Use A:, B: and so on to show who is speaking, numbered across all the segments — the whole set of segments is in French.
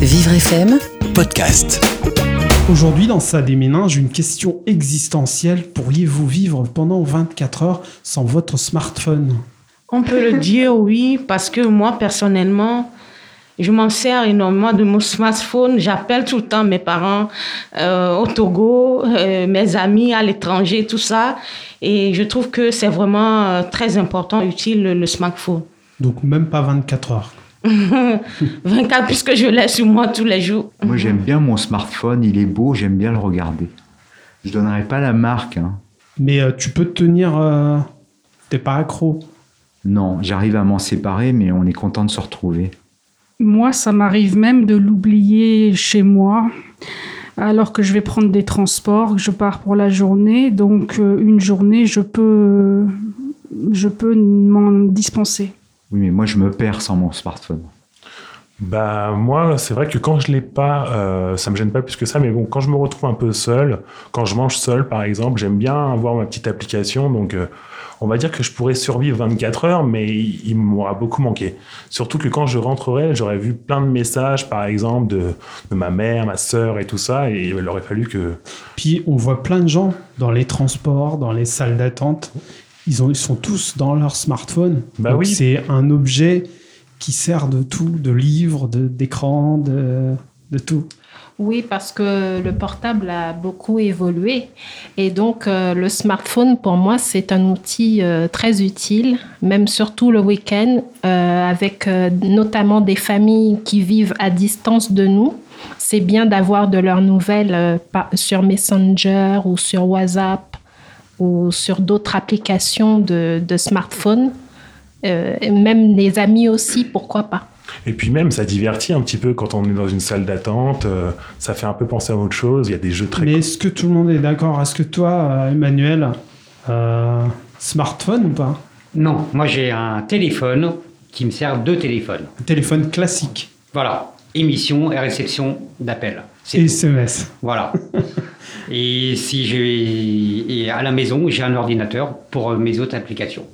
A: Vivre FM
B: podcast.
C: Aujourd'hui, dans Ça déménage, une question existentielle. Pourriez-vous vivre pendant 24 heures sans votre smartphone?
D: On peut le dire oui, parce que moi, personnellement, je m'en sers énormément de mon smartphone. J'appelle tout le temps mes parents euh, au Togo, euh, mes amis à l'étranger, tout ça. Et je trouve que c'est vraiment euh, très important, utile, le, le smartphone.
C: Donc même pas 24 heures.
D: 24 puisque je l'ai sur moi tous les jours.
E: Moi, j'aime bien mon smartphone, il est beau, j'aime bien le regarder. Je donnerai pas la marque. hein.
C: Mais euh, tu peux te tenir... euh, T'es pas accro.
E: Non, j'arrive à m'en séparer, mais on est content de se retrouver.
F: Moi, ça m'arrive même de l'oublier chez moi, alors que je vais prendre des transports, que je pars pour la journée. Donc, euh, une journée, je peux, je peux m'en dispenser.
E: Oui, mais moi, je me perds sans mon smartphone.
G: Bah moi, c'est vrai que quand je l'ai pas, euh, ça me gêne pas plus que ça. Mais bon, quand je me retrouve un peu seul, quand je mange seul, par exemple, j'aime bien avoir ma petite application. Donc, euh, on va dire que je pourrais survivre 24 heures, mais il, il m'aura beaucoup manqué. Surtout que quand je rentrerai, j'aurais vu plein de messages, par exemple, de, de ma mère, ma sœur et tout ça, et il aurait fallu que
C: Puis on voit plein de gens dans les transports, dans les salles d'attente. Ils, ont, ils sont tous dans leur smartphone.
G: Bah
C: Donc
G: oui.
C: C'est un objet qui sert de tout, de livres, de- d'écran, de, de tout.
H: Oui, parce que le portable a beaucoup évolué. Et donc, euh, le smartphone, pour moi, c'est un outil euh, très utile, même surtout le week-end, euh, avec euh, notamment des familles qui vivent à distance de nous. C'est bien d'avoir de leurs nouvelles euh, sur Messenger ou sur WhatsApp ou sur d'autres applications de, de smartphone. Euh, même les amis aussi, pourquoi pas.
G: Et puis même, ça divertit un petit peu quand on est dans une salle d'attente. euh, ça fait un peu penser à autre chose. Il y a des jeux très
C: Mais est-ce que tout le monde est d'accord? Est-ce que toi, euh, Emmanuel, euh, smartphone ou pas?
I: Non, moi j'ai un téléphone qui me sert de téléphone.
C: Un téléphone classique.
I: Voilà, émission et réception d'appels. Tout.
C: SMS.
I: Voilà. et si j'ai et à la maison, j'ai un ordinateur pour mes autres applications.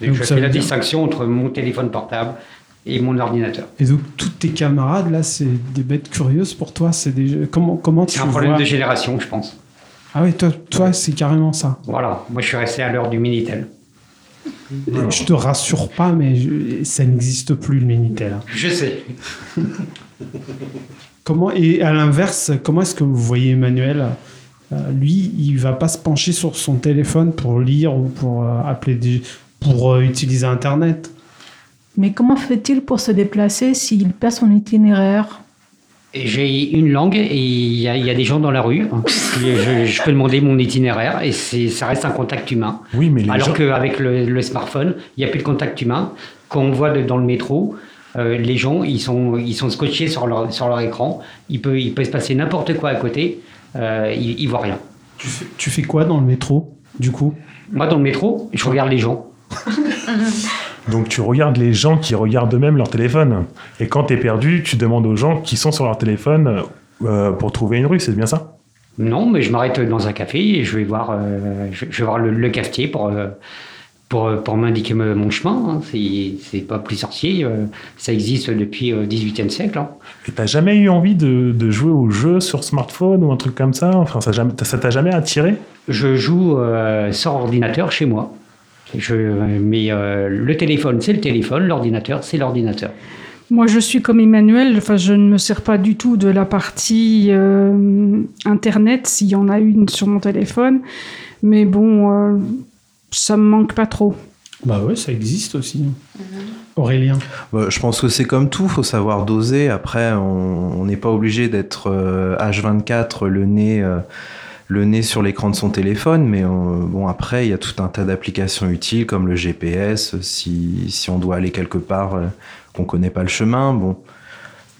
I: Donc,
C: Donc,
I: je fais la
C: dire-
I: distinction entre mon téléphone portable et mon ordinateur.
C: Et donc, tous tes camarades, là, c'est des bêtes curieuses pour toi c'est des... Comment, comment
I: C'est un problème
C: vois
I: de génération, je pense.
C: Ah oui, toi, toi c'est carrément ça.
I: Voilà, moi je suis resté à l'heure du Minitel.
C: Je te rassure pas, mais je- ça n'existe plus, le Minitel. hein.
I: Je sais.
C: Comment, et à l'inverse, comment est-ce que vous voyez Emmanuel? Euh, Lui, il va pas se pencher sur son téléphone pour lire ou pour euh, appeler des... pour euh, utiliser Internet.
J: Mais comment fait-il pour se déplacer s'il perd son itinéraire?
I: J'ai une langue et il y, a- il y a des gens dans la rue. Je, je peux demander mon itinéraire et c'est- ça reste un contact humain.
G: Oui, mais les
I: Alors
G: gens-
I: qu'avec le, le smartphone, il n'y a plus de contact humain. Quand on voit de- dans le métro, euh, les gens, ils sont, ils sont scotchés sur leur, sur leur écran. Il peut, il peut se passer n'importe quoi à côté. Euh, ils ne voient rien.
C: Tu fais, tu fais quoi dans le métro, du coup?
I: Moi, dans le métro, je regarde les gens.
G: Donc tu regardes les gens qui regardent eux-mêmes leur téléphone. Et quand tu es perdu, tu demandes aux gens qui sont sur leur téléphone euh, pour trouver une rue, c'est bien ça?
I: Non, mais je m'arrête dans un café et je vais voir, euh, je, je vais voir le, le cafetier pour, euh, pour, pour m'indiquer mon chemin. hein. C'est c'est pas plus sorcier. euh, ça existe depuis le 18e siècle. hein.
G: Et t'as jamais eu envie de, de jouer au jeu sur smartphone ou un truc comme ça? Enfin, ça jamais- ça t'a jamais attiré?
I: Je joue euh, sans ordinateur chez moi. Je, mais euh, le téléphone, c'est le téléphone, l'ordinateur, c'est l'ordinateur.
F: Moi, je suis comme Emmanuel, enfin, je ne me sers pas du tout de la partie euh, Internet, s'il y en a une sur mon téléphone. Mais bon, euh, ça me manque pas trop.
C: Bah ouais, ça existe aussi. Aurélien
K: Bah, je pense que c'est comme tout, faut savoir doser. Après, on n'est pas obligé d'être euh, H24 le nez, euh, le nez sur l'écran de son téléphone, mais euh, bon après, il y a tout un tas d'applications utiles comme le GPS, si, si on doit aller quelque part euh, qu'on connaît pas le chemin. Bon,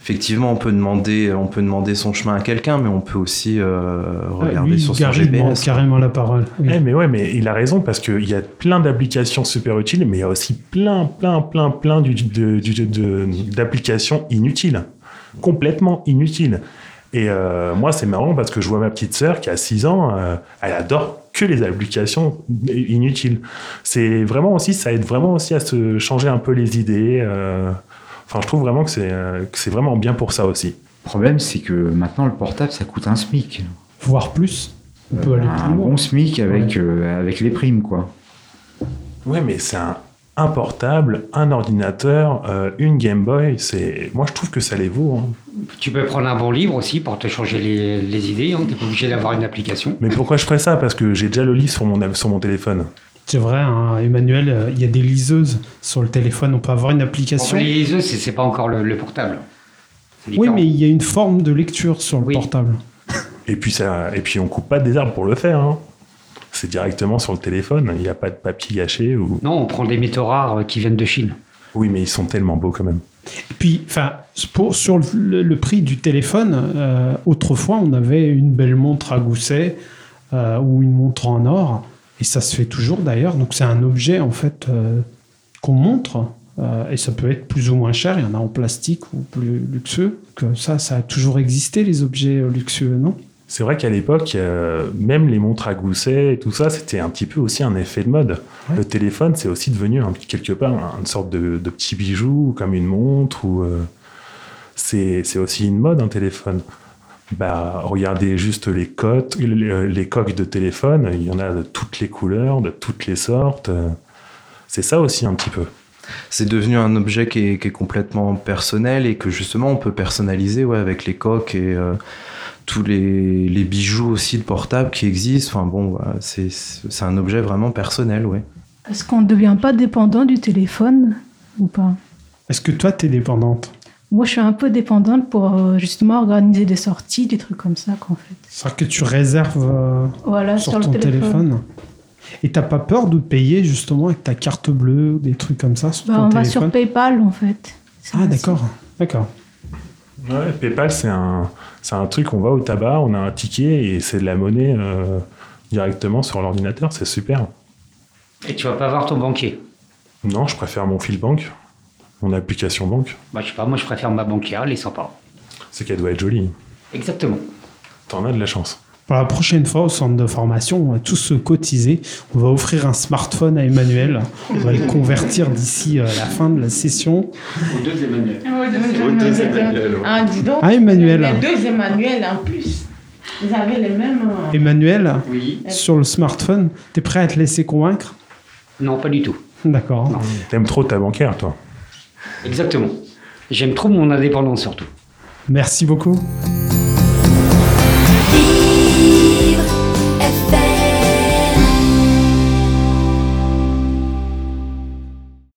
K: effectivement, on peut demander, on peut demander son chemin à quelqu'un, mais on peut aussi euh, regarder
C: Lui,
K: sur son GPS.
C: carrément la parole. Oui.
G: Eh, mais ouais, mais il a raison parce qu'il y a plein d'applications super utiles, mais il y a aussi plein, plein, plein, plein d'applications inutiles, complètement inutiles. Et euh, moi, c'est marrant parce que je vois ma petite sœur qui a 6 ans, euh, elle adore que les applications inutiles. C'est vraiment aussi, ça aide vraiment aussi à se changer un peu les idées. euh, Enfin, je trouve vraiment que c'est euh, que c'est vraiment bien pour ça aussi.
E: Le problème, c'est que maintenant, le portable, ça coûte un SMIC.
C: Voire plus. On peut aller
E: un
C: plus loin.
E: bon SMIC avec, euh, avec les primes, quoi.
G: Ouais, mais c'est un, un portable, un ordinateur, euh, une Game Boy. C'est moi, je trouve que ça les vaut. hein.
I: Tu peux prendre un bon livre aussi pour te changer les, les idées. Hein. Tu n'es pas obligé d'avoir une application.
G: Mais pourquoi je ferais ça? Parce que j'ai déjà le livre sur mon sur mon téléphone.
C: C'est vrai, hein, Emmanuel, euh, il y a des liseuses sur le téléphone. On peut avoir une application.
I: Bon, les liseuses, c'est pas encore le, le portable.
C: Oui, mais il y a une forme de lecture sur le
I: Oui.
C: portable.
G: Et puis ça, et puis on coupe pas des arbres pour le faire. hein. C'est directement sur le téléphone. Il n'y a pas de papier gâché ou.
I: Non, on prend des métaux rares euh, qui viennent de Chine.
G: Oui, mais ils sont tellement beaux quand même.
C: Et puis, enfin, pour- sur le, le prix du téléphone, euh, autrefois, on avait une belle montre à gousset euh, ou une montre en or, et ça se fait toujours d'ailleurs. Donc, c'est un objet en fait euh, qu'on montre, euh, et ça peut être plus ou moins cher. Il y en a en plastique ou plus luxueux. Que ça, ça a toujours existé les objets euh, luxueux, non?
G: C'est vrai qu'à l'époque, euh, même les montres à gousset et tout ça, c'était un petit peu aussi un effet de mode.
C: Ouais.
G: Le téléphone, c'est aussi devenu un, quelque part une sorte de, de petit bijou, comme une montre, ou c'est aussi une mode un téléphone. Bah, regardez juste les coques, les, les coques de téléphone, il y en a de toutes les couleurs, de toutes les sortes. euh. C'est ça aussi un petit peu.
K: C'est devenu un objet qui est, qui est complètement personnel et que justement on peut personnaliser ouais, avec les coques et euh, tous les, les bijoux aussi de portable qui existent. Enfin bon, voilà, c'est un objet vraiment personnel, ouais.
J: Est-ce qu'on ne devient pas dépendant du téléphone ou pas?
C: Est-ce que toi, tu es dépendante?
J: Moi, je suis un peu dépendante pour euh, justement organiser des sorties, des trucs comme ça qu'en fait.
C: C'est-à-dire que tu réserves euh,
J: Voilà,
C: sur,
J: sur,
C: ton
J: le téléphone.
C: téléphone. Et t'as pas peur de payer justement avec ta carte bleue ou des trucs comme ça sur
J: Bah,
C: ton
J: on va sur PayPal en fait. C'est
C: Ah d'accord, d'accord.
G: Ouais, PayPal, c'est un, c'est un truc, on va au tabac, on a un ticket et c'est de la monnaie euh, directement sur l'ordinateur, c'est super.
I: Et tu vas pas voir ton banquier?
G: Non, je préfère mon fil banque, mon application banque.
I: Bah, je sais pas, moi je préfère ma banquière, elle est sympa.
G: C'est qu'elle doit être jolie.
I: Exactement.
G: T'en as de la chance.
C: Pour la prochaine fois au centre de formation, on va tous se cotiser. On va offrir un smartphone à Emmanuel. On va le convertir d'ici euh, la fin de la session.
I: Au deuxième manuel.
D: Ah, dis donc.
C: Ah, Emmanuel.
D: Les deux Emmanuel en plus. Vous avez les mêmes. euh,
C: Emmanuel,
I: Oui.
C: sur le smartphone, t'es prêt à te laisser convaincre?
I: Non, pas du tout.
C: D'accord.
G: T'aimes trop ta banquière, toi.
I: Exactement. J'aime trop mon indépendance surtout.
C: Merci beaucoup.